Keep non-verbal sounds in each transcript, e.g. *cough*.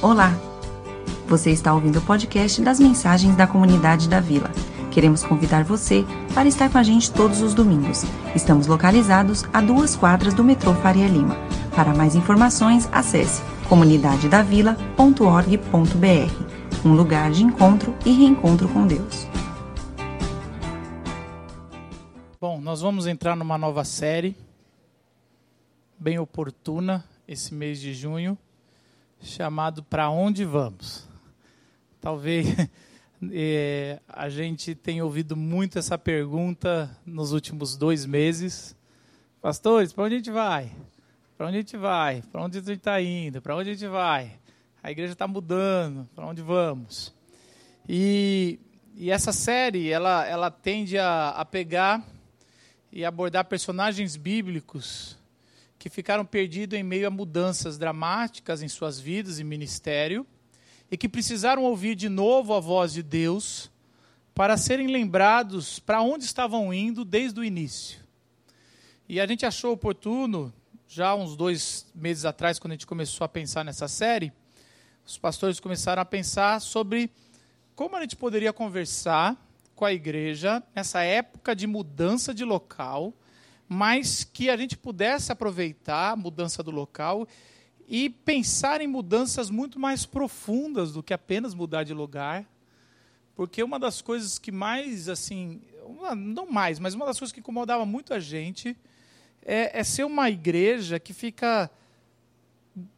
Olá! Você está ouvindo o podcast das mensagens da comunidade da Vila. Queremos convidar você para estar com a gente todos os domingos. Estamos localizados a duas quadras do metrô Faria Lima. Para mais informações, acesse comunidadedavila.org.br um lugar de encontro e reencontro com Deus. Bom, nós vamos entrar numa nova série, bem oportuna, esse mês de junho, chamado Para Onde Vamos? Talvez é, *laughs* a gente tenha ouvido muito essa pergunta nos últimos dois meses. Pastores, para onde a gente vai? Para onde a gente vai? Para onde a gente está indo? Para onde a gente vai? A igreja está mudando. Para onde vamos? E, e, essa série, ela, ela tende a, a pegar e abordar personagens bíblicos que ficaram perdidos em meio a mudanças dramáticas em suas vidas e ministério e que precisaram ouvir de novo a voz de Deus para serem lembrados para onde estavam indo desde o início. E a gente achou oportuno, já uns dois meses atrás, quando a gente começou a pensar nessa série, os pastores começaram a pensar sobre como a gente poderia conversar com a igreja nessa época de mudança de local mas que a gente pudesse aproveitar a mudança do local e pensar em mudanças muito mais profundas do que apenas mudar de lugar. Porque uma das coisas que mais, assim, não mais, mas uma das coisas que incomodava muito a gente é, é ser uma igreja que fica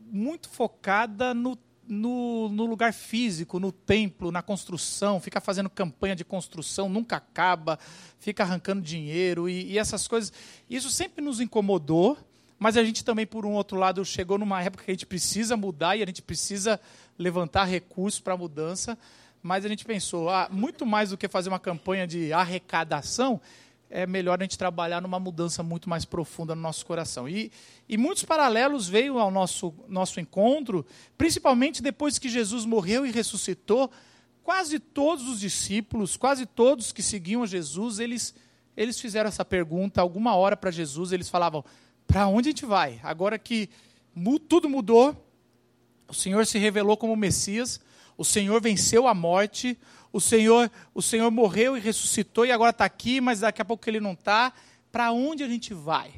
muito focada no no, no, lugar físico, no templo, na construção, fica fazendo campanha de construção, nunca acaba, fica arrancando dinheiro e, e, essas coisas. Isso sempre nos incomodou, mas a gente também, por um outro lado, chegou numa época que a gente precisa mudar e a gente precisa levantar recursos para a mudança. Mas a gente pensou, ah, muito mais do que fazer uma campanha de arrecadação, é melhor a gente trabalhar numa mudança muito mais profunda no nosso coração. E, e muitos paralelos veio ao nosso, nosso encontro, principalmente depois que Jesus morreu e ressuscitou. Quase todos os discípulos, quase todos que seguiam Jesus, eles, eles fizeram essa pergunta alguma hora para Jesus. Eles falavam: para onde a gente vai? Agora que tudo mudou, o Senhor se revelou como Messias, o Senhor venceu a morte, o Senhor, o Senhor morreu e ressuscitou e agora está aqui, mas daqui a pouco ele não está. Para onde a gente vai?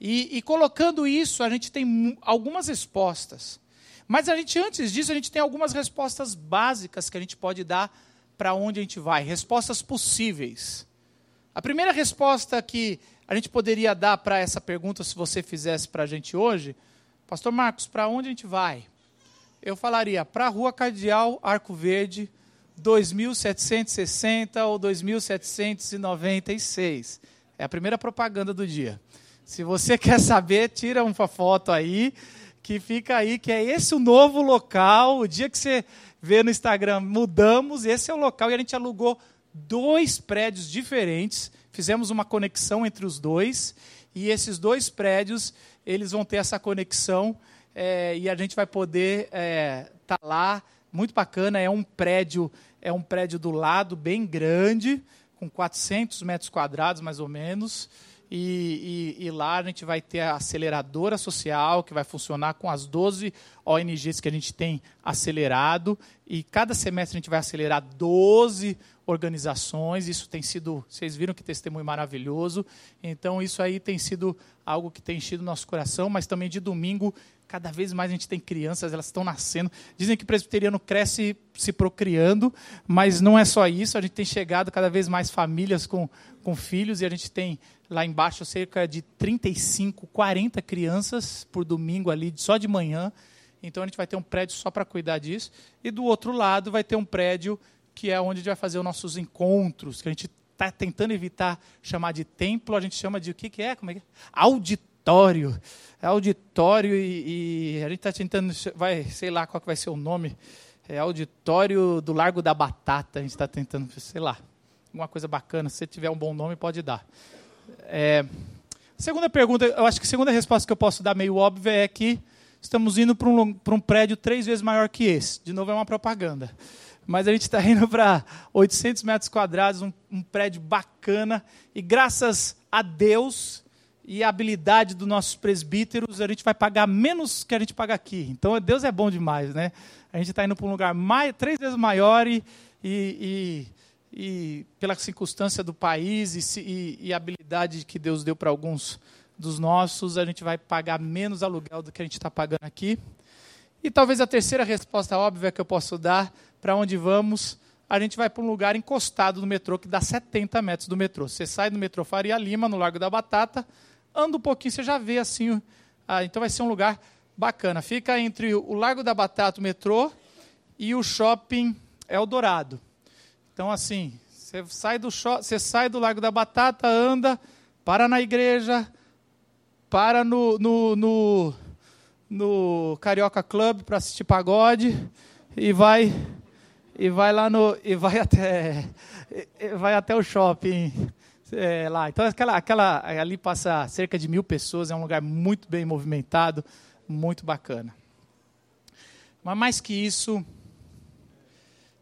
E, e, colocando isso, a gente tem algumas respostas. Mas a gente, antes disso, a gente tem algumas respostas básicas que a gente pode dar para onde a gente vai. Respostas possíveis. A primeira resposta que a gente poderia dar para essa pergunta, se você fizesse para a gente hoje, Pastor Marcos, para onde a gente vai? Eu falaria para a Rua Cardeal Arco Verde, 2760 ou 2796. É a primeira propaganda do dia. Se você *laughs* quer saber, tira uma foto aí, que fica aí, que é esse o novo local. O dia que você vê no Instagram, mudamos, esse é o local. E a gente alugou dois prédios diferentes, fizemos uma conexão entre os dois, e esses dois prédios, eles vão ter essa conexão, é, e a gente vai poder estar é, tá lá, muito bacana, é um prédio é um prédio do lado, bem grande, com 400 metros quadrados, mais ou menos. E, e, e, lá a gente vai ter a aceleradora social, que vai funcionar com as 12 ONGs que a gente tem acelerado. E cada semestre a gente vai acelerar 12 organizações. Isso tem sido, vocês viram que testemunho maravilhoso. Então, isso aí tem sido algo que tem enchido nosso coração, mas também de domingo Cada vez mais a gente tem crianças, elas estão nascendo. Dizem que o presbiteriano cresce se procriando, mas não é só isso. A gente tem chegado cada vez mais famílias com, com filhos e a gente tem lá embaixo cerca de 35, 40 crianças por domingo ali, só de manhã. Então a gente vai ter um prédio só para cuidar disso. E do outro lado vai ter um prédio que é onde a gente vai fazer os nossos encontros, que a gente está tentando evitar chamar de templo, a gente chama de o que, que é? Como é que é? Auditório auditório. É auditório e, e a gente está tentando, vai, sei lá qual que vai ser o nome. É auditório do Largo da Batata. A gente está tentando, sei lá, alguma coisa bacana. Se tiver um bom nome, pode dar. É, segunda pergunta, eu acho que a segunda resposta que eu posso dar meio óbvia é que estamos indo para um, um prédio três vezes maior que esse. De novo, é uma propaganda. Mas a gente está indo para 800 metros quadrados, um, um prédio bacana. E graças a Deus, e a habilidade dos nossos presbíteros, a gente vai pagar menos que a gente paga aqui. Então, Deus é bom demais, né? A gente está indo para um lugar mais, três vezes maior e, e, e, e pela circunstância do país e, e a habilidade que Deus deu para alguns dos nossos, a gente vai pagar menos aluguel do que a gente está pagando aqui. E talvez a terceira resposta óbvia que eu posso dar para onde vamos, a gente vai para um lugar encostado no metrô que dá 70 metros do metrô. Você sai do metrô Faria Lima, no Largo da Batata, anda um pouquinho, você já vê assim. Ah, então vai ser um lugar bacana. Fica entre o Largo da Batata, o metrô, e o shopping Eldorado. Então, assim, você sai do, você sai do Largo da Batata, anda, para na igreja, para no, no, no, no Carioca Club para assistir pagode e vai e vai lá no e vai até *laughs* vai até o shopping é, lá. Então, aquela, aquela, ali passa cerca de mil pessoas, é um lugar muito bem movimentado, muito bacana. Mas mais que isso,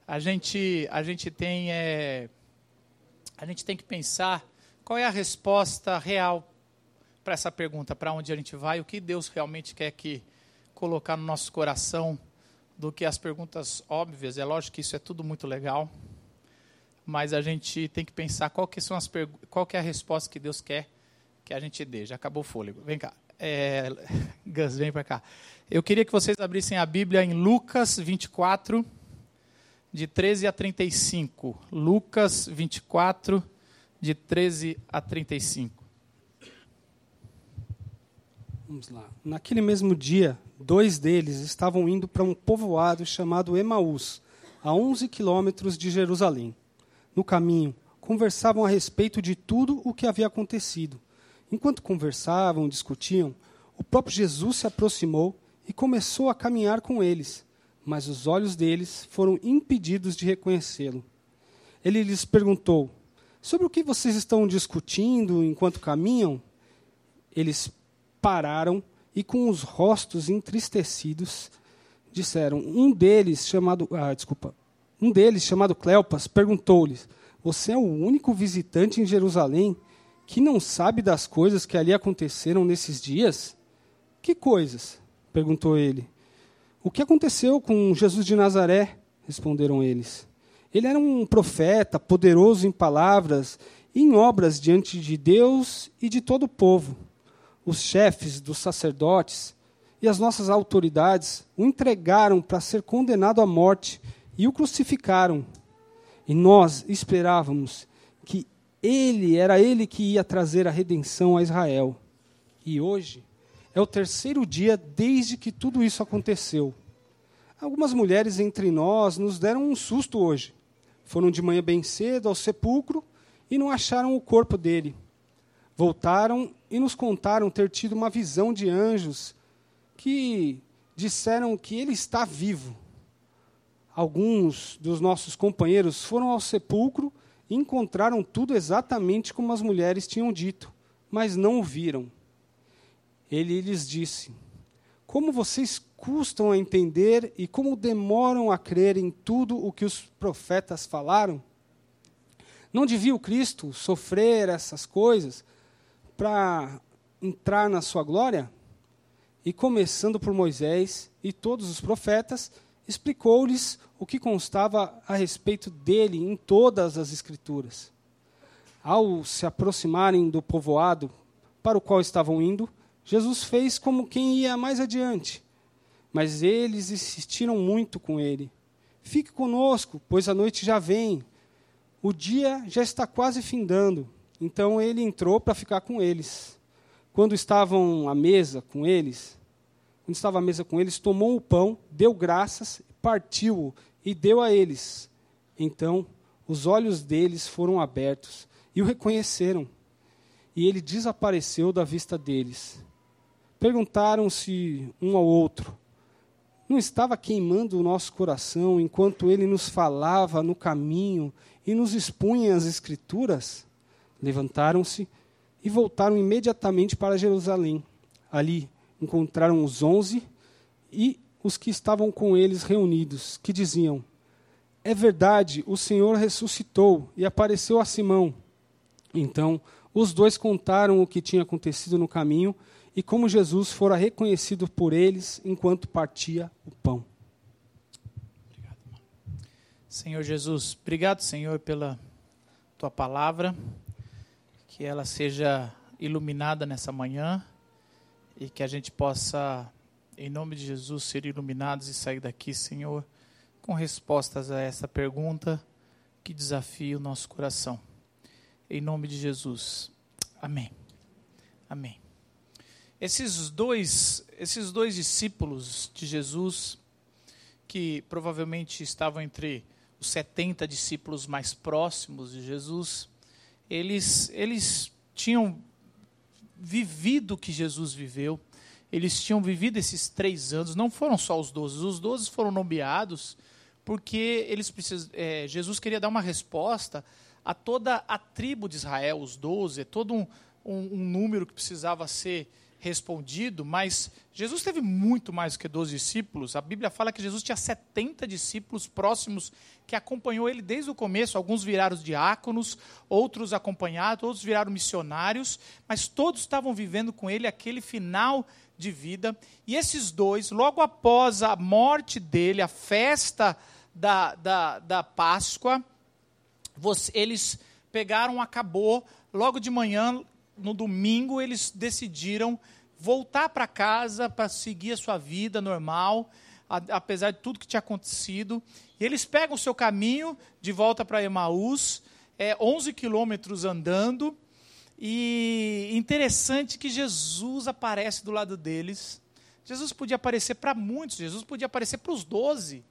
a gente, a gente tem, é, a gente tem que pensar qual é a resposta real para essa pergunta, para onde a gente vai, o que Deus realmente quer que colocar no nosso coração, do que as perguntas óbvias. É lógico que isso é tudo muito legal mas a gente tem que pensar qual que, são as qual que é a resposta que Deus quer que a gente dê. Já acabou o fôlego. Vem cá. É, *laughs* Gus, vem para cá. Eu queria que vocês abrissem a Bíblia em Lucas 24, de 13 a 35. Lucas 24, de 13 a 35. Vamos lá. Naquele mesmo dia, dois deles estavam indo para um povoado chamado Emaús, a 11 quilômetros de Jerusalém no caminho, conversavam a respeito de tudo o que havia acontecido. Enquanto conversavam, discutiam, o próprio Jesus se aproximou e começou a caminhar com eles, mas os olhos deles foram impedidos de reconhecê-lo. Ele lhes perguntou: Sobre o que vocês estão discutindo enquanto caminham? Eles pararam e, com os rostos entristecidos, disseram: Um deles, chamado. Ah, desculpa. Um deles, chamado Cleopas, perguntou-lhes: Você é o único visitante em Jerusalém que não sabe das coisas que ali aconteceram nesses dias? Que coisas? perguntou ele. O que aconteceu com Jesus de Nazaré? responderam eles. Ele era um profeta, poderoso em palavras e em obras diante de Deus e de todo o povo. Os chefes dos sacerdotes e as nossas autoridades o entregaram para ser condenado à morte e o crucificaram. E nós esperávamos que ele era ele que ia trazer a redenção a Israel. E hoje é o terceiro dia desde que tudo isso aconteceu. Algumas mulheres entre nós nos deram um susto hoje. Foram de manhã bem cedo ao sepulcro e não acharam o corpo dele. Voltaram e nos contaram ter tido uma visão de anjos que disseram que ele está vivo alguns dos nossos companheiros foram ao sepulcro e encontraram tudo exatamente como as mulheres tinham dito, mas não o viram. Ele lhes disse: Como vocês custam a entender e como demoram a crer em tudo o que os profetas falaram? Não devia o Cristo sofrer essas coisas para entrar na sua glória? E começando por Moisés e todos os profetas, explicou-lhes o que constava a respeito dele em todas as Escrituras. Ao se aproximarem do povoado para o qual estavam indo, Jesus fez como quem ia mais adiante. Mas eles insistiram muito com ele. Fique conosco, pois a noite já vem. O dia já está quase findando. Então ele entrou para ficar com eles. Quando estavam à mesa com eles, quando estava à mesa com eles, tomou o pão, deu graças, partiu-o e deu a eles. Então os olhos deles foram abertos e o reconheceram. E ele desapareceu da vista deles. Perguntaram-se um ao outro: Não estava queimando o nosso coração enquanto ele nos falava no caminho e nos expunha as Escrituras? Levantaram-se e voltaram imediatamente para Jerusalém. Ali encontraram os onze e os que estavam com eles reunidos, que diziam: É verdade, o Senhor ressuscitou e apareceu a Simão. Então Os dois contaram o que tinha acontecido no caminho e como Jesus fora reconhecido por eles enquanto partia o pão. Obrigado, Senhor Jesus, obrigado, Senhor, pela tua palavra, que ela seja iluminada nessa manhã e que a gente possa, em nome de Jesus, ser iluminados e sair daqui, Senhor, com respostas a essa pergunta que desafia o nosso coração. Em nome de Jesus. Amém. Amém. Esses dois, esses dois discípulos de Jesus, que provavelmente estavam entre os 70 discípulos mais próximos de Jesus, eles, eles tinham vivido o que Jesus viveu, eles tinham vivido esses três anos, não foram só os doze, os doze foram nomeados porque eles precisam, é, Jesus queria dar uma resposta a toda a tribo de Israel, os doze, é todo um, um, um, número que precisava ser respondido, mas Jesus teve muito mais do que 12 discípulos. A Bíblia fala que Jesus tinha 70 discípulos próximos que acompanhou ele desde o começo. Alguns viraram diáconos, outros acompanhados, outros viraram missionários, mas todos estavam vivendo com ele aquele final de vida. E esses dois, logo após a morte dele, a festa da, da, da Páscoa, eles pegaram, acabou, logo de manhã, no domingo, eles decidiram voltar para casa para seguir a sua vida normal, a, apesar de tudo que tinha acontecido. E eles pegam o seu caminho de volta para Emaús, é, 11 quilômetros andando, e interessante que Jesus aparece do lado deles. Jesus podia aparecer para muitos, Jesus podia aparecer para os doze.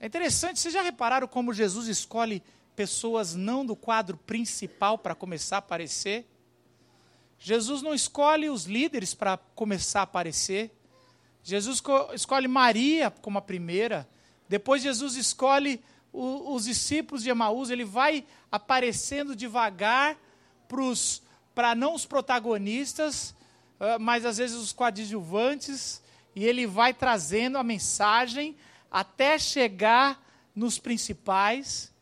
É interessante, vocês já repararam como Jesus escolhe pessoas não do quadro principal para começar a aparecer? Jesus não escolhe os líderes para começar a aparecer. Jesus escolhe Maria como a primeira. Depois Jesus escolhe o, os discípulos de Emaús. Ele vai aparecendo devagar para não os protagonistas, ah, mas às vezes os coadjuvantes. E ele vai trazendo a mensagem até chegar nos principais,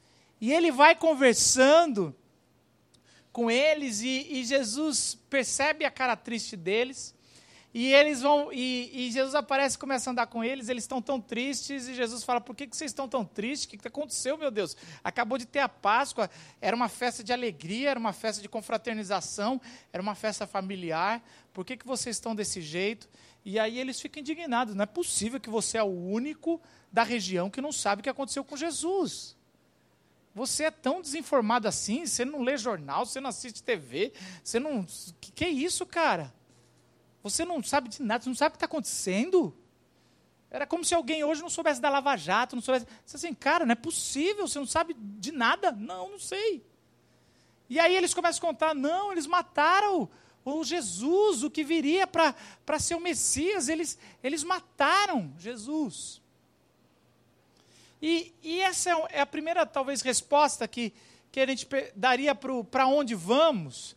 e ele vai conversando com eles, e, e Jesus percebe a cara triste deles, e eles vão, e, e, Jesus aparece e começa a andar com eles, eles estão tão tristes, e Jesus fala: Por que, que vocês estão tão tristes? O que, que aconteceu, meu Deus? Acabou de ter a Páscoa, era uma festa de alegria, era uma festa de confraternização, era uma festa familiar, por que, que vocês estão desse jeito? E aí eles ficam indignados: Não é possível que você é o único da região que não sabe o que aconteceu com Jesus. Você é tão desinformado assim, você não lê jornal, você não assiste TV, você não. Que, que é isso, cara? Você não sabe de nada, você não sabe o que está acontecendo. Era como se alguém hoje não soubesse da Lava Jato, não soubesse. Você assim, cara, não é possível, você não sabe de nada? Não, não sei. E aí eles começam a contar: não, eles mataram o Jesus, o que viria para ser o Messias, eles, eles mataram Jesus. E, e essa é, é a primeira, talvez, resposta que, que a gente daria para onde vamos.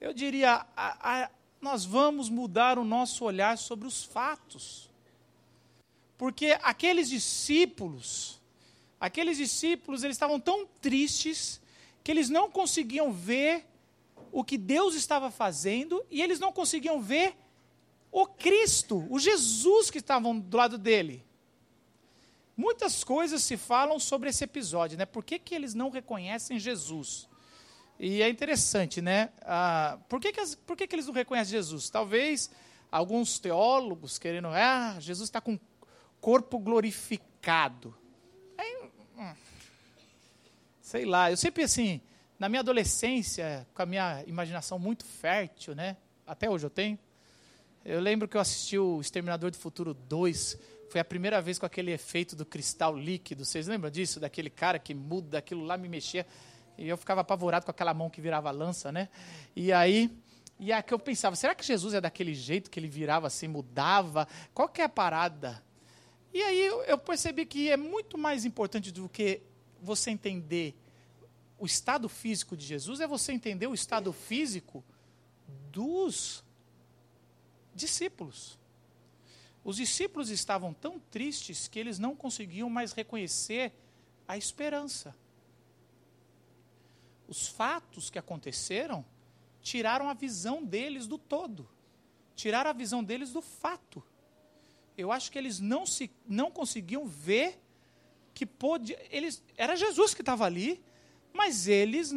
Eu diria, a, a, nós vamos mudar o nosso olhar sobre os fatos. Porque aqueles discípulos, aqueles discípulos, eles estavam tão tristes que eles não conseguiam ver o que Deus estava fazendo e eles não conseguiam ver o Cristo, o Jesus que estavam do lado dele. Muitas coisas se falam sobre esse episódio, né? Por que, que eles não reconhecem Jesus? E é interessante, né? Ah, por que, que, as, por que, que eles não reconhecem Jesus? Talvez alguns teólogos querendo, ah, Jesus está com corpo glorificado. Hum, sei lá, eu sempre assim, na minha adolescência, com a minha imaginação muito fértil, né? Até hoje eu tenho. Eu lembro que eu assisti o Exterminador do Futuro 2 foi a primeira vez com aquele efeito do cristal líquido. Vocês lembram disso? Daquele cara que muda, aquilo lá me mexia. E eu ficava apavorado com aquela mão que virava lança, né? E aí, e aí que eu pensava, será que Jesus é daquele jeito que ele virava assim, mudava? Qual que é a parada? E aí eu percebi que é muito mais importante do que você entender o estado físico de Jesus, é você entender o estado físico dos discípulos. Os discípulos estavam tão tristes que eles não conseguiam mais reconhecer a esperança. Os fatos que aconteceram tiraram a visão deles do todo, tiraram a visão deles do fato. Eu acho que eles não, se, não conseguiam ver que pôde. Eles, era Jesus que estava ali, mas eles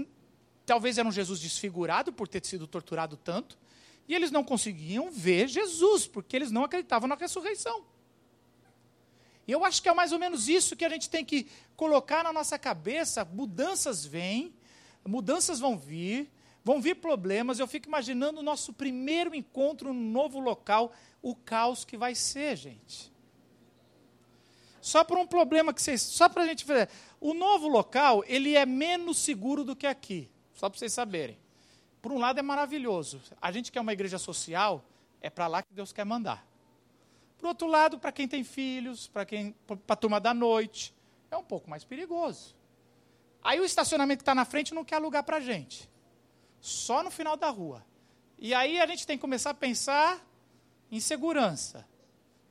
talvez eram Jesus desfigurado por ter sido torturado tanto, e eles não conseguiam ver Jesus, porque eles não acreditavam na ressurreição. E eu acho que é mais ou menos isso que a gente tem que colocar na nossa cabeça. Mudanças vêm, mudanças vão vir, vão vir problemas. Eu fico imaginando o nosso primeiro encontro no novo local, o caos que vai ser, gente. Só por um problema que vocês. Só para a gente ver. O novo local, ele é menos seguro do que aqui. Só para vocês saberem. Por um lado é maravilhoso. A gente quer uma igreja social, é para lá que Deus quer mandar. Por outro lado, para quem tem filhos, para quem para a turma da noite, é um pouco mais perigoso. Aí o estacionamento que está na frente não quer alugar para a gente. Só no final da rua. E aí a gente tem que começar a pensar em segurança.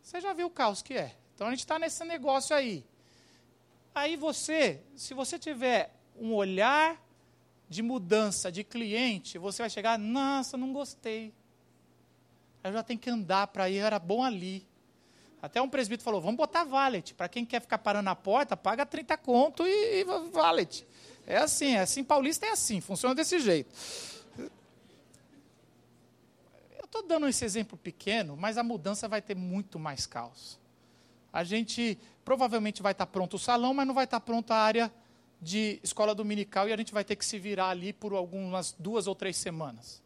Você já viu o caos que é. Então a gente está nesse negócio aí. Aí você, se você tiver um olhar de mudança de cliente, você vai chegar, nossa, não gostei. Eu já tenho que andar para ir, era bom ali. Até um presbítero falou, vamos botar valet. Para quem quer ficar parando na porta, paga 30 conto e, e valet. É assim, é assim, paulista é assim, funciona desse jeito. Eu estou dando esse exemplo pequeno, mas a mudança vai ter muito mais caos. A gente provavelmente vai estar pronto o salão, mas não vai estar pronta a área de escola dominical e a gente vai ter que se virar ali por algumas duas ou três semanas.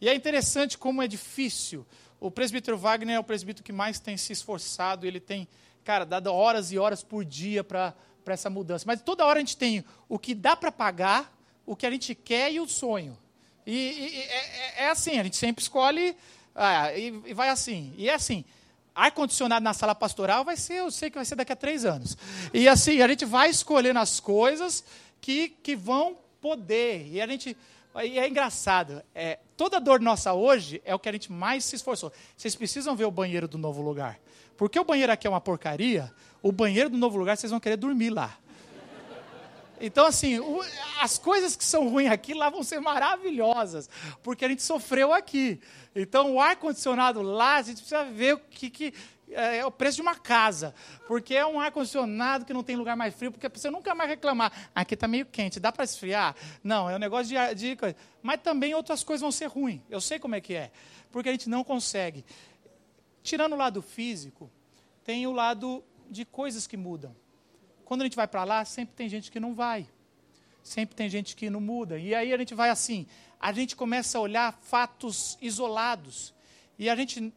E é interessante como é difícil. O presbítero Wagner é o presbítero que mais tem se esforçado, ele tem, cara, dado horas e horas por dia para essa mudança. Mas toda hora a gente tem o que dá para pagar, o que a gente quer e o sonho. E, e é, é, é, assim, a gente sempre escolhe ah, e, e vai assim. E é assim, ar-condicionado na sala pastoral vai ser, eu sei que vai ser daqui a três anos. E assim, a gente vai escolhendo as coisas que, que vão poder. E a gente. E é engraçado, é, toda dor nossa hoje é o que a gente mais se esforçou. Vocês precisam ver o banheiro do novo lugar. Porque o banheiro aqui é uma porcaria, o banheiro do novo lugar vocês vão querer dormir lá. Então, assim, as coisas que são ruins aqui lá vão ser maravilhosas, porque a gente sofreu aqui. Então, o ar-condicionado lá, a gente precisa ver o que, que é, é o preço de uma casa, porque é um ar-condicionado que não tem lugar mais frio, porque você nunca mais reclamar. Aqui está meio quente, dá para esfriar? Não, é um negócio de, de. Mas também outras coisas vão ser ruins. Eu sei como é que é, porque a gente não consegue. Tirando o lado físico, tem o lado de coisas que mudam. Quando a gente vai para lá, sempre tem gente que não vai. Sempre tem gente que não muda. E aí a gente vai assim, a gente começa a olhar fatos isolados. E a gente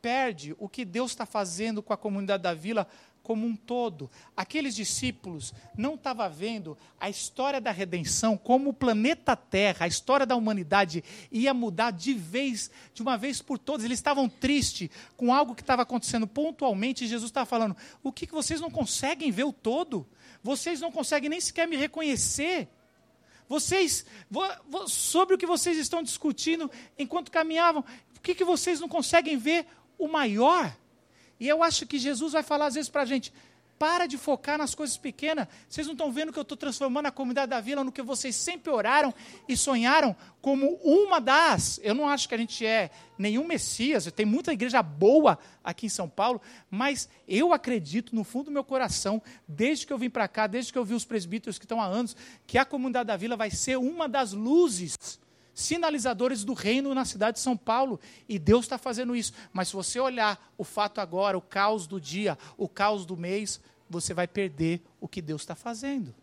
perde o que Deus está fazendo com a comunidade da vila como um todo. Aqueles discípulos não estavam vendo a história da redenção como o planeta Terra, a história da humanidade ia mudar de vez, de uma vez por todas. Eles estavam tristes com algo que estava acontecendo pontualmente e Jesus estava falando: o que, que vocês não conseguem ver o todo? Vocês não conseguem nem sequer me reconhecer. Vocês, sobre o que vocês estão discutindo enquanto caminhavam, por que, que vocês não conseguem ver o maior? E eu acho que Jesus vai falar às vezes para a gente: para de focar nas coisas pequenas. Vocês não estão vendo que eu estou transformando a comunidade da vila no que vocês sempre oraram e sonharam como uma das. Eu não acho que a gente é nenhum Messias, tem muita igreja boa aqui em São Paulo, mas eu acredito no fundo do meu coração, desde que eu vim para cá, desde que eu vi os presbíteros que estão há anos, que a comunidade da vila vai ser uma das luzes sinalizadores do reino na cidade de São Paulo. E Deus está fazendo isso. Mas se você olhar o fato agora, o caos do dia, o caos do mês, você vai perder o que Deus está fazendo.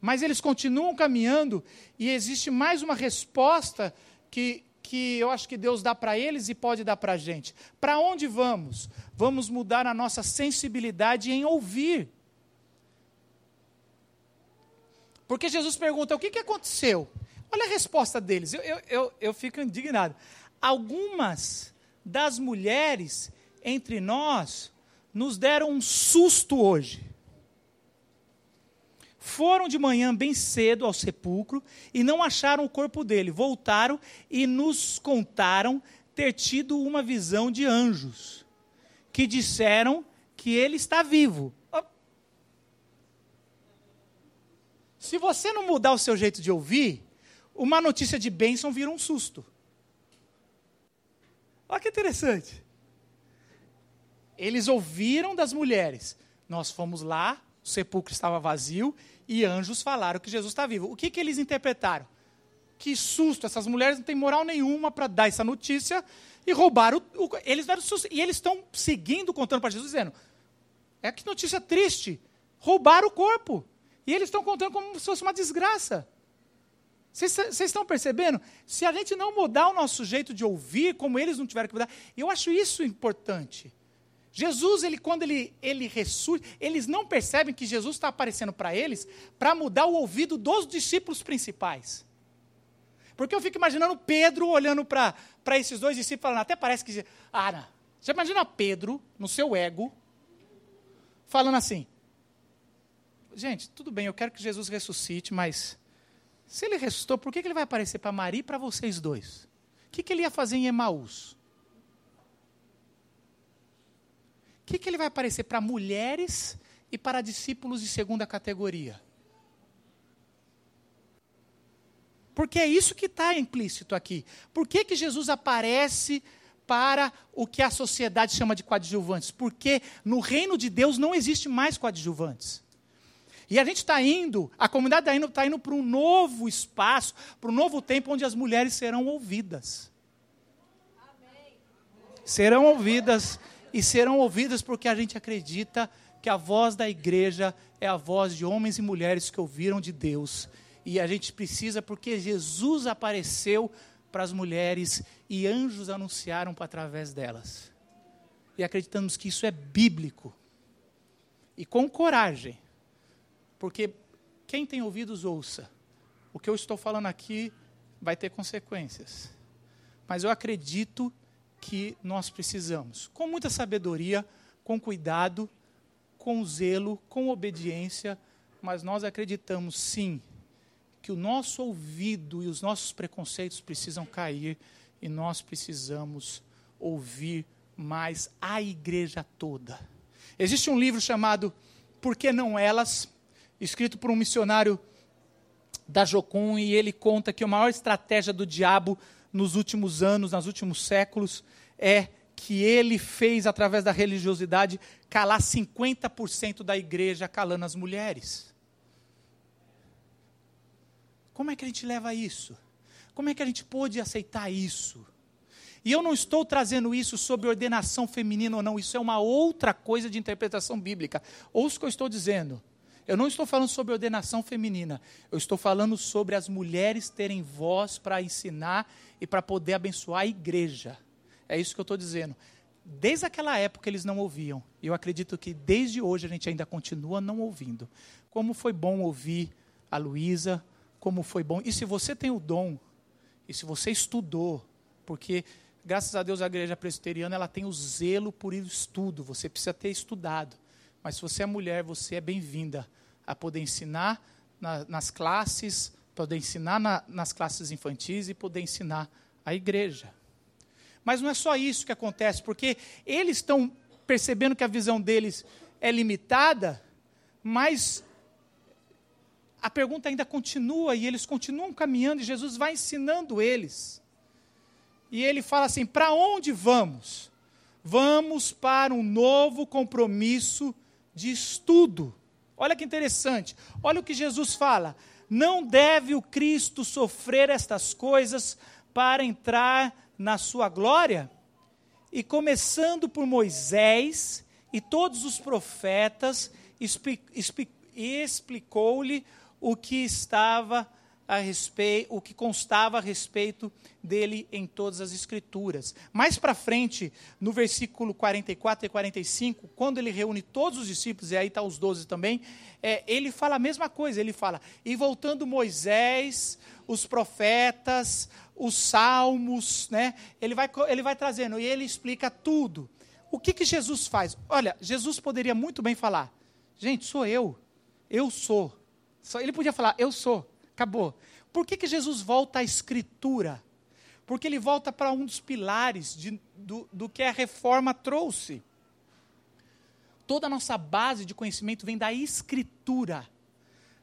Mas eles continuam caminhando e existe mais uma resposta que, que eu acho que Deus dá para eles e pode dar para a gente. Para onde vamos? Vamos mudar a nossa sensibilidade em ouvir. Porque Jesus pergunta: o que, que aconteceu? Olha a resposta deles, eu, eu, eu, eu fico indignado. Algumas das mulheres entre nós nos deram um susto hoje. Foram de manhã bem cedo ao sepulcro e não acharam o corpo dele. Voltaram e nos contaram ter tido uma visão de anjos que disseram que ele está vivo. Se você não mudar o seu jeito de ouvir, uma notícia de bênção vira um susto. Olha que interessante. Eles ouviram das mulheres. Nós fomos lá, o sepulcro estava vazio e anjos falaram que Jesus está vivo. O que, que eles interpretaram? Que susto, essas mulheres não têm moral nenhuma para dar essa notícia e roubaram. O, o, eles deram susto. E eles estão seguindo, contando para Jesus, dizendo: É que notícia triste. Roubaram o corpo. E eles estão contando como se fosse uma desgraça. Vocês estão percebendo? Se a gente não mudar o nosso jeito de ouvir, como eles não tiveram que mudar, eu acho isso importante. Jesus, ele, quando ele, ele ressurge, eles não percebem que Jesus está aparecendo para eles para mudar o ouvido dos discípulos principais. Porque eu fico imaginando Pedro olhando para esses dois discípulos, falando, até parece que. Ah, não. Você imagina Pedro, no seu ego, falando assim: Gente, tudo bem, eu quero que Jesus ressuscite, mas se ele ressuscitou, por que, que ele vai aparecer para Maria e para vocês dois? O que, que ele ia fazer em Emaús? O que, que ele vai aparecer para mulheres e para discípulos de segunda categoria? Porque é isso que está implícito aqui. Por que, que Jesus aparece para o que a sociedade chama de coadjuvantes? Porque no reino de Deus não existe mais coadjuvantes. E a gente está indo, a comunidade está indo, tá indo para um novo espaço, para um novo tempo onde as mulheres serão ouvidas. Amém. Serão ouvidas e serão ouvidas porque a gente acredita que a voz da igreja é a voz de homens e mulheres que ouviram de Deus. E a gente precisa porque Jesus apareceu para as mulheres e anjos anunciaram para através delas. E acreditamos que isso é bíblico. E com coragem. Porque quem tem ouvidos, ouça. O que eu estou falando aqui vai ter consequências. Mas eu acredito que nós precisamos. Com muita sabedoria, com cuidado, com zelo, com obediência, mas nós acreditamos sim que o nosso ouvido e os nossos preconceitos precisam cair e nós precisamos ouvir mais a igreja toda. Existe um livro chamado Por que não elas, escrito por um missionário da Jocum e ele conta que a maior estratégia do diabo nos últimos anos, nos últimos séculos, é que ele fez, através da religiosidade, calar 50% da igreja, calando as mulheres. Como é que a gente leva isso? Como é que a gente pôde aceitar isso? E eu não estou trazendo isso sobre ordenação feminina ou não, isso é uma outra coisa de interpretação bíblica. Ouça o que eu estou dizendo. Eu não estou falando sobre ordenação feminina, eu estou falando sobre as mulheres terem voz para ensinar e para poder abençoar a igreja. É isso que eu estou dizendo. Desde aquela época eles não ouviam. E eu acredito que desde hoje a gente ainda continua não ouvindo. Como foi bom ouvir a Luísa, como foi bom. E se você tem o dom, e se você estudou, porque graças a Deus a igreja presbiteriana ela tem o zelo por estudo, você precisa ter estudado. Mas se você é mulher, você é bem-vinda a poder ensinar na, nas classes, poder ensinar na, nas classes infantis e poder ensinar a igreja. Mas não é só isso que acontece, porque eles estão percebendo que a visão deles é limitada, mas a pergunta ainda continua e eles continuam caminhando e Jesus vai ensinando eles. E ele fala assim: para onde vamos? Vamos para um novo compromisso de estudo. Olha que interessante. Olha o que Jesus fala. Não deve o Cristo sofrer estas coisas para entrar na sua glória? E começando por Moisés e todos os profetas, explicou-lhe o que estava a respeito, o que constava a respeito dele em todas as escrituras. Mais para frente, no versículo 44 e 45, quando ele reúne todos os discípulos, e aí está os doze também, é, ele fala a mesma coisa, ele fala, e voltando Moisés, os profetas, os salmos, né? ele, vai, ele vai trazendo, e ele explica tudo. O que, que Jesus faz? Olha, Jesus poderia muito bem falar, gente, sou eu, eu sou. Ele podia falar, eu sou. Acabou. Por que, que Jesus volta à Escritura? Porque ele volta para um dos pilares de, do, do que a reforma trouxe. Toda a nossa base de conhecimento vem da Escritura.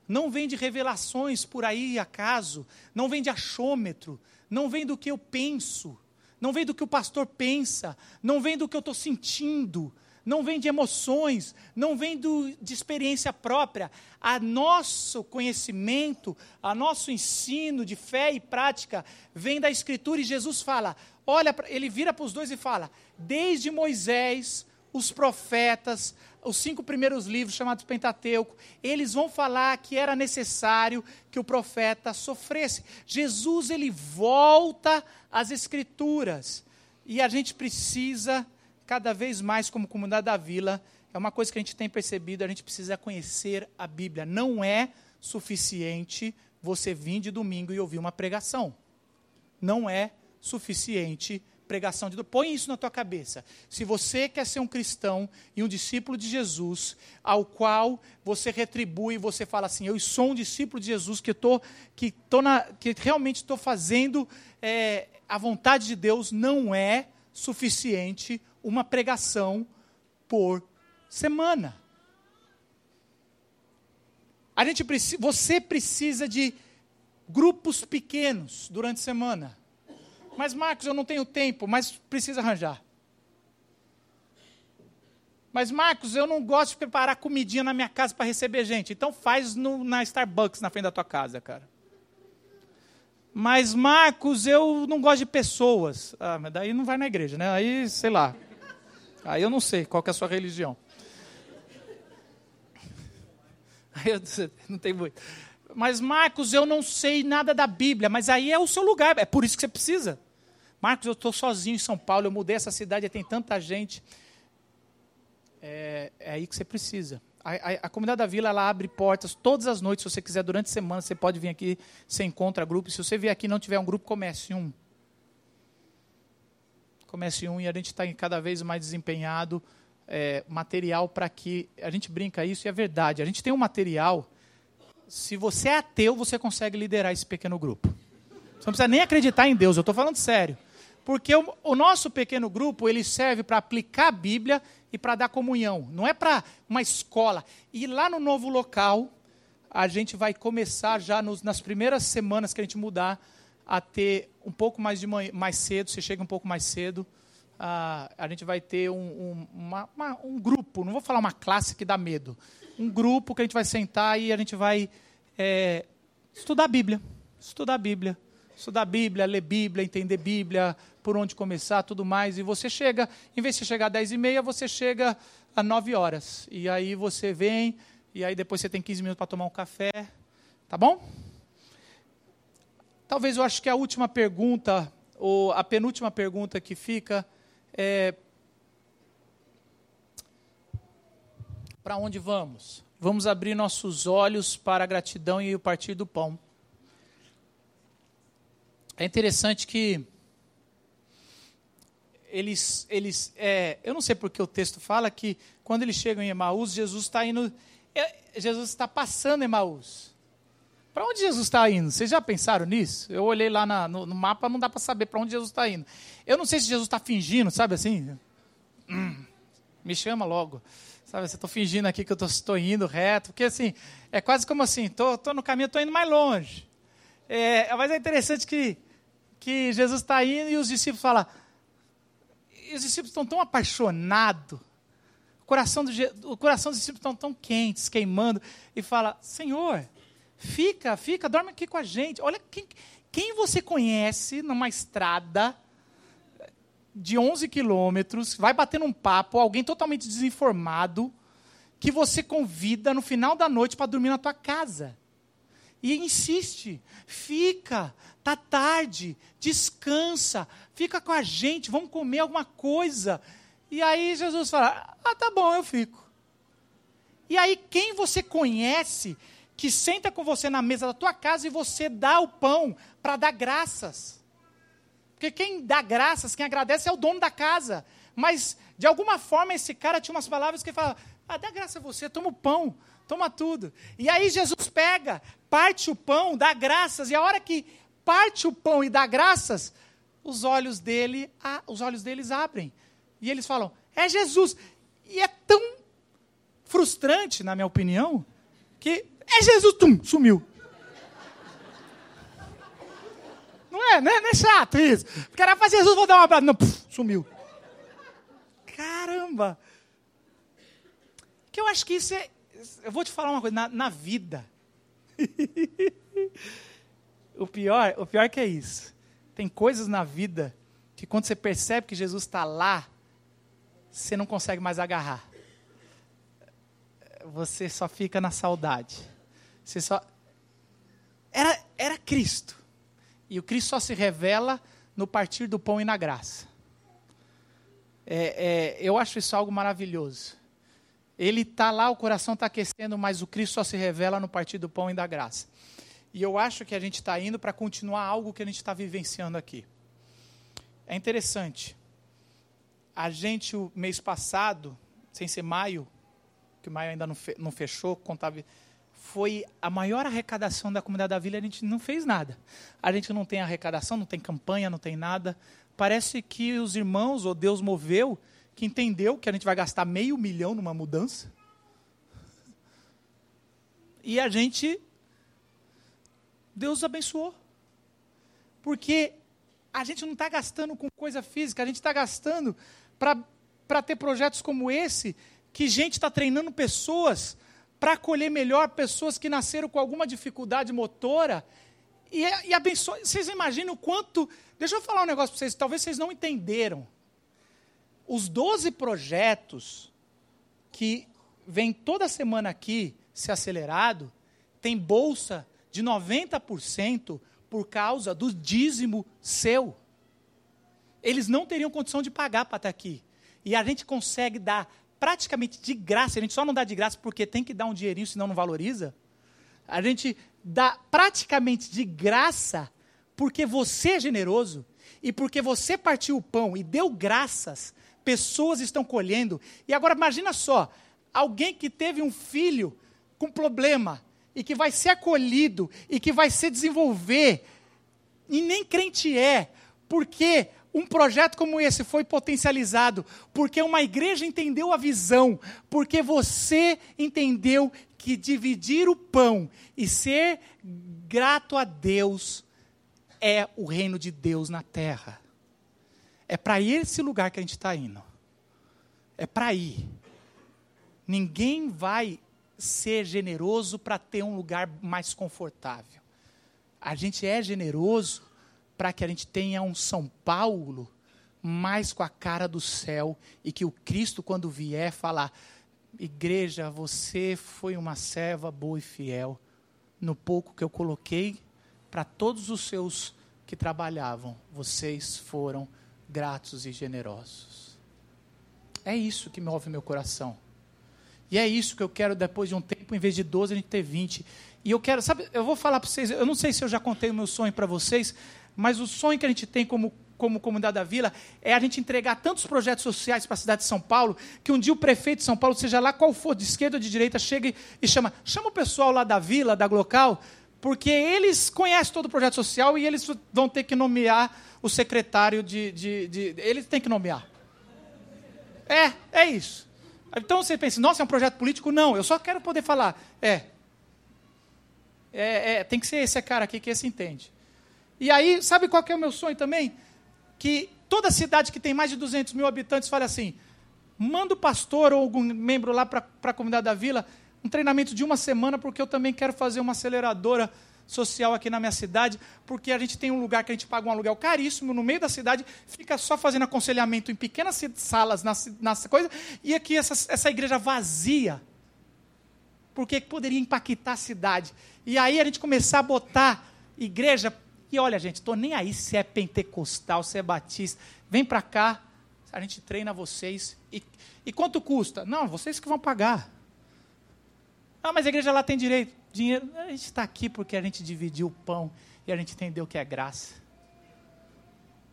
não vem de revelações por aí acaso, não vem de achômetro, não vem do que eu penso, não vem do que o pastor pensa, não vem do que eu estou sentindo, não vem de emoções, não vem do, de experiência própria. A nosso conhecimento, a nosso ensino de fé e prática vem da Escritura e Jesus fala: olha, ele vira para os dois e fala: desde Moisés, os profetas, os cinco primeiros livros chamados Pentateuco, eles vão falar que era necessário que o profeta sofresse. Jesus ele volta às escrituras e a gente precisa cada vez mais como comunidade da Vila, é uma coisa que a gente tem percebido, a gente precisa conhecer a Bíblia. Não é suficiente você vir de domingo e ouvir uma pregação. Não é suficiente pregação de Põe isso na tua cabeça. Se você quer ser um cristão e um discípulo de Jesus, ao qual você retribui, você fala assim: Eu sou um discípulo de Jesus que, tô, que, tô na, que realmente estou fazendo é, a vontade de Deus, não é suficiente uma pregação por semana. A gente precisa, você precisa de grupos pequenos durante a semana. Mas, Marcos, eu não tenho tempo, mas precisa arranjar. Mas, Marcos, eu não gosto de preparar comidinha na minha casa para receber gente. Então faz no, na Starbucks na frente da tua casa, cara. Mas, Marcos, eu não gosto de pessoas. Ah, mas daí não vai na igreja, né? Aí, sei lá. Aí eu não sei qual é a sua religião. Aí eu não tem muito. Mas, Marcos, eu não sei nada da Bíblia, mas aí é o seu lugar, é por isso que você precisa. Marcos, eu estou sozinho em São Paulo, eu mudei essa cidade, tem tanta gente. É, é aí que você precisa. A, a, a, comunidade da vila ela abre portas todas as noites, se você quiser, durante a semana, você pode vir aqui, você encontra grupo. Se você vier aqui e não tiver um grupo, comece um. Comece um e a gente está cada vez mais desempenhado é, material para que. A gente brinca isso e é verdade. A gente tem um material se você é ateu, você consegue liderar esse pequeno grupo. Você não precisa nem acreditar em Deus, eu estou falando sério. Porque o, o, nosso pequeno grupo, ele serve para aplicar a Bíblia e para dar comunhão. Não é para uma escola. E lá no novo local, a gente vai começar já nos, nas primeiras semanas que a gente mudar a ter um pouco mais de manhã, mais cedo, você chega um pouco mais cedo, uh, a gente vai ter um, um, uma, uma, um grupo, não vou falar uma classe que dá medo, um grupo que a gente vai sentar e a gente vai é, estudar a Bíblia. Estudar a Bíblia. Estudar a Bíblia, ler Bíblia, entender Bíblia, por onde começar, tudo mais. E você chega, em vez de chegar às 10 e meia, você chega às 9 horas. E aí você vem, e aí depois você tem 15 minutos para tomar um café. Tá bom? Talvez eu acho que a última pergunta, ou a penúltima pergunta que fica é Para onde vamos? Vamos abrir nossos olhos para a gratidão e o partir do pão. É interessante que eles, eles é, eu não sei porque o texto fala que quando eles chegam em Emaús, Jesus está indo, é, Jesus está passando Emaús. Para onde Jesus está indo? Vocês já pensaram nisso? Eu olhei lá na, no, no, mapa, não dá para saber para onde Jesus está indo. Eu não sei se Jesus está fingindo, sabe assim? Hum, me chama logo. Sabe, você estou fingindo aqui que eu estou indo reto, porque assim, é quase como assim, estou no caminho, estou indo mais longe. É, mas é interessante que, que Jesus está indo e os discípulos falam, e os discípulos estão tão apaixonados, o coração, do, o coração dos discípulos estão tão quentes, queimando, e fala, Senhor, fica, fica, dorme aqui com a gente. Olha quem, quem você conhece numa estrada de 11 quilômetros, vai batendo um papo, alguém totalmente desinformado, que você convida no final da noite para dormir na tua casa. E insiste, fica, tá tarde, descansa, fica com a gente, vamos comer alguma coisa. E aí Jesus fala: Ah, tá bom, eu fico. E aí quem você conhece que senta com você na mesa da tua casa e você dá o pão para dar graças? Porque quem dá graças, quem agradece é o dono da casa. Mas, de alguma forma, esse cara tinha umas palavras que fala: ah, dá graça a você, toma o pão, toma tudo. E aí Jesus pega, parte o pão, dá graças, e a hora que parte o pão e dá graças, os olhos dele, os olhos deles abrem. E eles falam: é Jesus. E é tão frustrante, na minha opinião, que É Jesus, tum, sumiu. Não é, né? Não é chato isso. O cara faz Jesus, vou dar um abraço. Não, puf, sumiu. Caramba! Que eu acho que isso é. Eu vou te falar uma coisa, na, na vida. *laughs* o pior, o pior que é isso. Tem coisas na vida que quando você percebe que Jesus está lá, você não consegue mais agarrar. Você só fica na saudade. Você só. Era, era Cristo. E o Cristo só se revela no partir do pão e na graça. É, é, eu acho isso algo maravilhoso. Ele está lá, o coração está aquecendo, mas o Cristo só se revela no partir do pão e da graça. E eu acho que a gente está indo para continuar algo que a gente está vivenciando aqui. É interessante. A gente, o mês passado, sem ser maio, que maio ainda não fechou, contava, foi a maior arrecadação da comunidade da vila, a gente não fez nada. A gente não tem arrecadação, não tem campanha, não tem nada. Parece que os irmãos, ou Deus moveu, que entendeu que a gente vai gastar meio milhão numa mudança. E a gente Deus abençoou. Porque a gente não está gastando com coisa física, a gente está gastando para ter projetos como esse, que gente está treinando pessoas para acolher melhor pessoas que nasceram com alguma dificuldade motora. E, e abençoa. Vocês imaginam o quanto. Deixa eu falar um negócio para vocês, talvez vocês não entenderam. Os 12 projetos que vêm toda semana aqui ser acelerado, tem bolsa de 90% por causa do dízimo seu. Eles não teriam condição de pagar para estar aqui. E a gente consegue dar praticamente de graça, a gente só não dá de graça porque tem que dar um dinheirinho, senão não valoriza. A gente dá praticamente de graça porque você é generoso e porque você partiu o pão e deu graças, pessoas estão colhendo. E agora imagina só, alguém que teve um filho com problema, e que vai ser acolhido e que vai se desenvolver, e nem crente é, porque um projeto como esse foi potencializado, porque uma igreja entendeu a visão, porque você entendeu que dividir o pão e ser grato a Deus é o reino de Deus na terra. É para esse lugar que a gente está indo. É para ir. Ninguém vai ser generoso para ter um lugar mais confortável. A gente é generoso para que a gente tenha um São Paulo mais com a cara do céu e que o Cristo, quando vier, falar: Igreja, você foi uma serva boa e fiel no pouco que eu coloquei para todos os seus que trabalhavam. Vocês foram gratos e generosos. É isso que move meu coração. E é isso que eu quero depois de um tempo, em vez de 12, a gente ter 20. E eu quero, sabe, eu vou falar para vocês, eu não sei se eu já contei o meu sonho para vocês, mas o sonho que a gente tem como, como comunidade da vila é a gente entregar tantos projetos sociais para a cidade de São Paulo, que um dia o prefeito de São Paulo, seja lá qual for, de esquerda ou de direita, chegue e chama, chama o pessoal lá da vila, da local, porque eles conhecem todo o projeto social e eles vão ter que nomear o secretário de. de, de eles têm que nomear. É, é isso. Então você pensa, nossa, é um projeto político? Não, eu só quero poder falar. É. É, é tem que ser esse cara aqui que esse entende. E aí, sabe qual é o meu sonho também? Que toda cidade que tem mais de 200 mil habitantes fale assim, manda o pastor ou algum membro lá para a comunidade da vila um treinamento de uma semana, porque eu também quero fazer uma aceleradora social aqui na minha cidade, porque a gente tem um lugar que a gente paga um aluguel caríssimo no meio da cidade, fica só fazendo aconselhamento em pequenas salas, nas coisas, e aqui essa, essa igreja vazia, porque poderia impactar a cidade. E aí a gente começar a botar igreja, e olha, gente, estou nem aí se é pentecostal, se é batista, vem para cá, a gente treina vocês. E, e quanto custa? Não, vocês que vão pagar. Ah, mas a igreja lá tem direito dinheiro. A gente está aqui porque a gente dividiu o pão e a gente entendeu que é graça.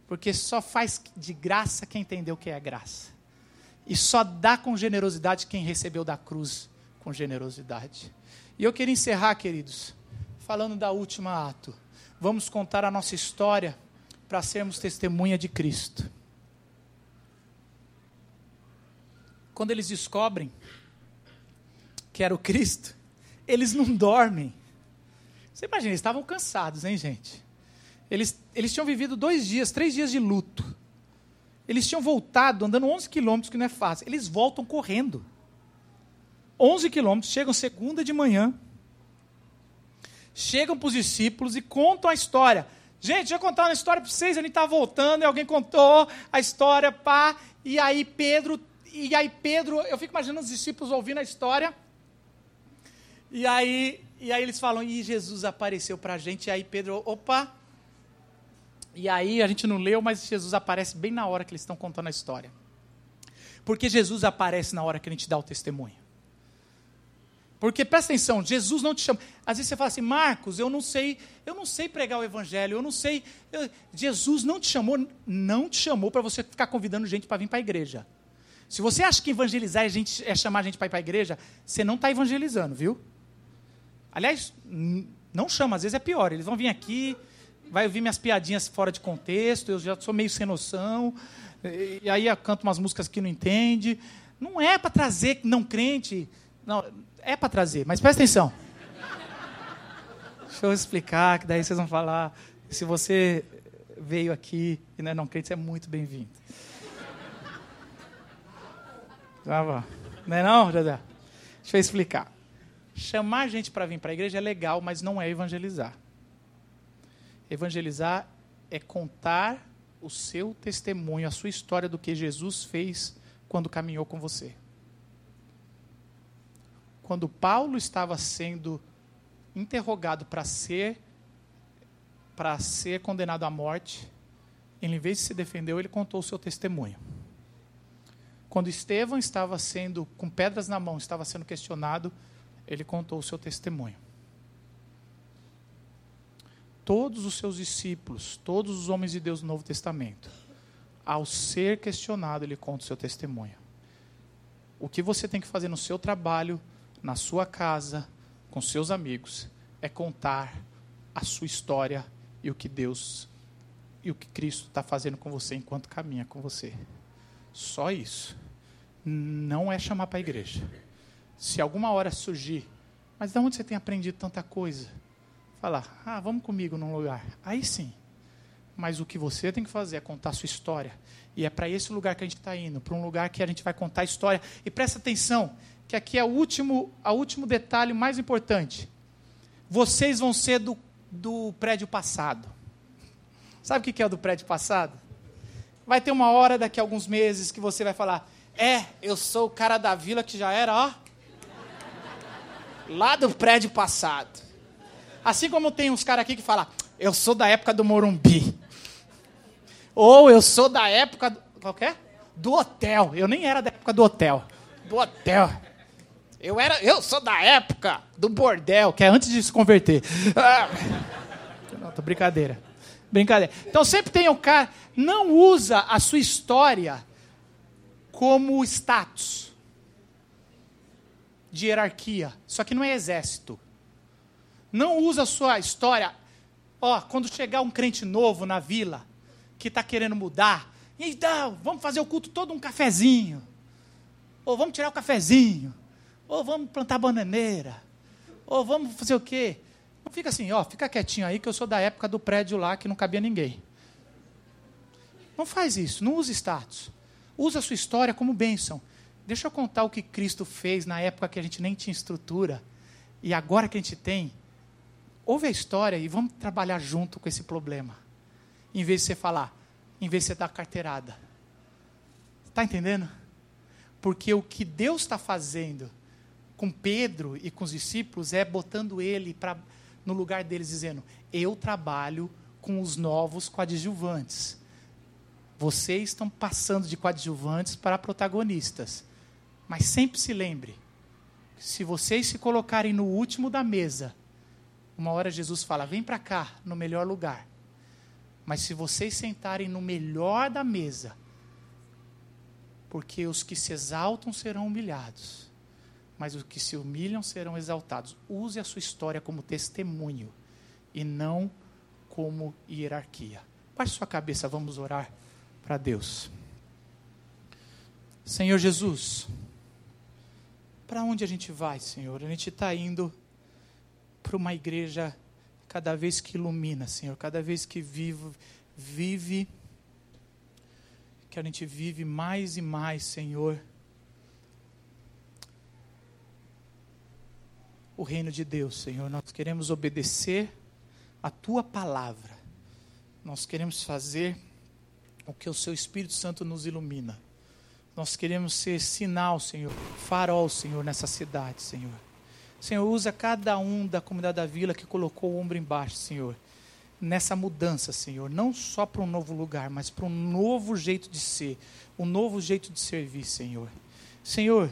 Porque só faz de graça quem entendeu que é graça. E só dá com generosidade quem recebeu da cruz com generosidade. E eu queria encerrar, queridos, falando da última ato. Vamos contar a nossa história para sermos testemunha de Cristo. Quando eles descobrem que era o Cristo, eles não dormem. Você imagina, eles estavam cansados, hein, gente? Eles, eles tinham vivido dois dias, três dias de luto. Eles tinham voltado andando 11 quilômetros, que não é fácil. Eles voltam correndo. 11 quilômetros, chegam segunda de manhã, chegam para os discípulos e contam a história. Gente, já contaram a história para vocês, a gente estava voltando e alguém contou a história, pá, e aí Pedro, e aí Pedro, eu fico imaginando os discípulos ouvindo a história, e aí, e aí eles falam, e Jesus apareceu para a gente, e aí Pedro, opa, e aí a gente não leu, mas Jesus aparece bem na hora que eles estão contando a história. Porque Jesus aparece na hora que a gente dá o testemunho. Porque presta atenção, Jesus não te chama. Às vezes você fala assim, Marcos, eu não sei, eu não sei pregar o evangelho, eu não sei. Eu... Jesus não te chamou, não te chamou para você ficar convidando gente para vir para a igreja. Se você acha que evangelizar é, gente, é chamar gente para ir para a igreja, você não está evangelizando, viu? Aliás, não chama, às vezes é pior. Eles vão vir aqui, vai ouvir minhas piadinhas fora de contexto, eu já sou meio sem noção, e aí eu canto umas músicas que não entende. Não é para trazer não crente. Não, é para trazer, mas presta atenção. Deixa eu explicar, que daí vocês vão falar. Se você veio aqui e não é não crente, você é muito bem-vindo. Tá não é não, José? Deixa eu explicar. Chamar gente para vir para a igreja é legal, mas não é evangelizar. Evangelizar é contar o seu testemunho, a sua história do que Jesus fez quando caminhou com você quando Paulo estava sendo interrogado para ser para ser condenado à morte, ele, em vez de se defender, ele contou o seu testemunho. Quando Estevão estava sendo com pedras na mão, estava sendo questionado, ele contou o seu testemunho. Todos os seus discípulos, todos os homens de Deus do Novo Testamento, ao ser questionado, ele conta o seu testemunho. O que você tem que fazer no seu trabalho, na sua casa, com seus amigos, é contar a sua história e o que Deus e o que Cristo está fazendo com você enquanto caminha com você. Só isso. Não é chamar para a igreja. Se alguma hora surgir, mas de onde você tem aprendido tanta coisa? Falar, ah, vamos comigo num lugar. Aí sim. Mas o que você tem que fazer é contar a sua história. E é para esse lugar que a gente está indo, para um lugar que a gente vai contar a história. E presta atenção, que aqui é o último, o último detalhe mais importante. Vocês vão ser do, do prédio passado. Sabe o que é o do prédio passado? Vai ter uma hora daqui a alguns meses que você vai falar: É, eu sou o cara da vila que já era, ó. Lá do prédio passado. Assim como tem uns caras aqui que falam: Eu sou da época do Morumbi. Ou eu sou da época. Do, qual é? Do hotel. Eu nem era da época do hotel. Do hotel. Eu era, eu sou da época do bordel, que é antes de se converter. Ah. Não, tô brincadeira. Brincadeira. Então sempre tem o cara, não usa a sua história como status de hierarquia. Só que não é exército. Não usa a sua história. Ó, quando chegar um crente novo na vila que está querendo mudar, então, vamos fazer o culto todo um cafezinho. Ou vamos tirar o cafezinho. Ou vamos plantar bananeira. Ou vamos fazer o quê? Não fica assim, ó, fica quietinho aí que eu sou da época do prédio lá que não cabia ninguém. Não faz isso, não use status. Usa a sua história como bênção. Deixa eu contar o que Cristo fez na época que a gente nem tinha estrutura. E agora que a gente tem, ouve a história e vamos trabalhar junto com esse problema. Em vez de você falar, em vez de você dar carteirada. Está entendendo? Porque o que Deus está fazendo com Pedro e com os discípulos é botando ele pra, no lugar deles, dizendo: Eu trabalho com os novos coadjuvantes. Vocês estão passando de coadjuvantes para protagonistas. Mas sempre se lembre: se vocês se colocarem no último da mesa, uma hora Jesus fala: Vem para cá, no melhor lugar. Mas se vocês sentarem no melhor da mesa, porque os que se exaltam serão humilhados mas os que se humilham serão exaltados. Use a sua história como testemunho e não como hierarquia. Baixe sua cabeça, vamos orar para Deus. Senhor Jesus, para onde a gente vai, Senhor? A gente está indo para uma igreja cada vez que ilumina, Senhor, cada vez que vive, vive, que a gente vive mais e mais, Senhor, o reino de Deus, Senhor. Nós queremos obedecer a tua palavra. Nós queremos fazer o que o seu Espírito Santo nos ilumina. Nós queremos ser sinal, Senhor, farol, Senhor, nessa cidade, Senhor. Senhor, usa cada um da comunidade da vila que colocou o ombro embaixo, Senhor. Nessa mudança, Senhor, não só para um novo lugar, mas para um novo jeito de ser, um novo jeito de servir, Senhor. Senhor,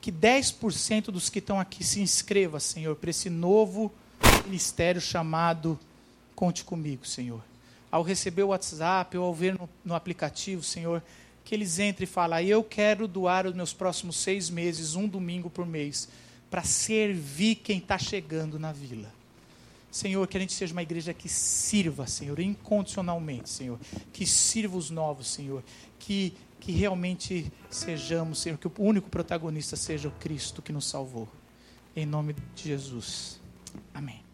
que 10% dos que estão aqui se inscreva, Senhor, para esse novo ministério chamado Conte Comigo, Senhor. Ao receber o WhatsApp ou ao ver no, no aplicativo, Senhor, que eles entrem e falem: Eu quero doar os meus próximos seis meses, um domingo por mês, para servir quem está chegando na vila. Senhor, que a gente seja uma igreja que sirva, Senhor, incondicionalmente, Senhor. Que sirva os novos, Senhor. Que que realmente sejamos, Senhor, que o único protagonista seja o Cristo que nos salvou. Em nome de Jesus. Amém.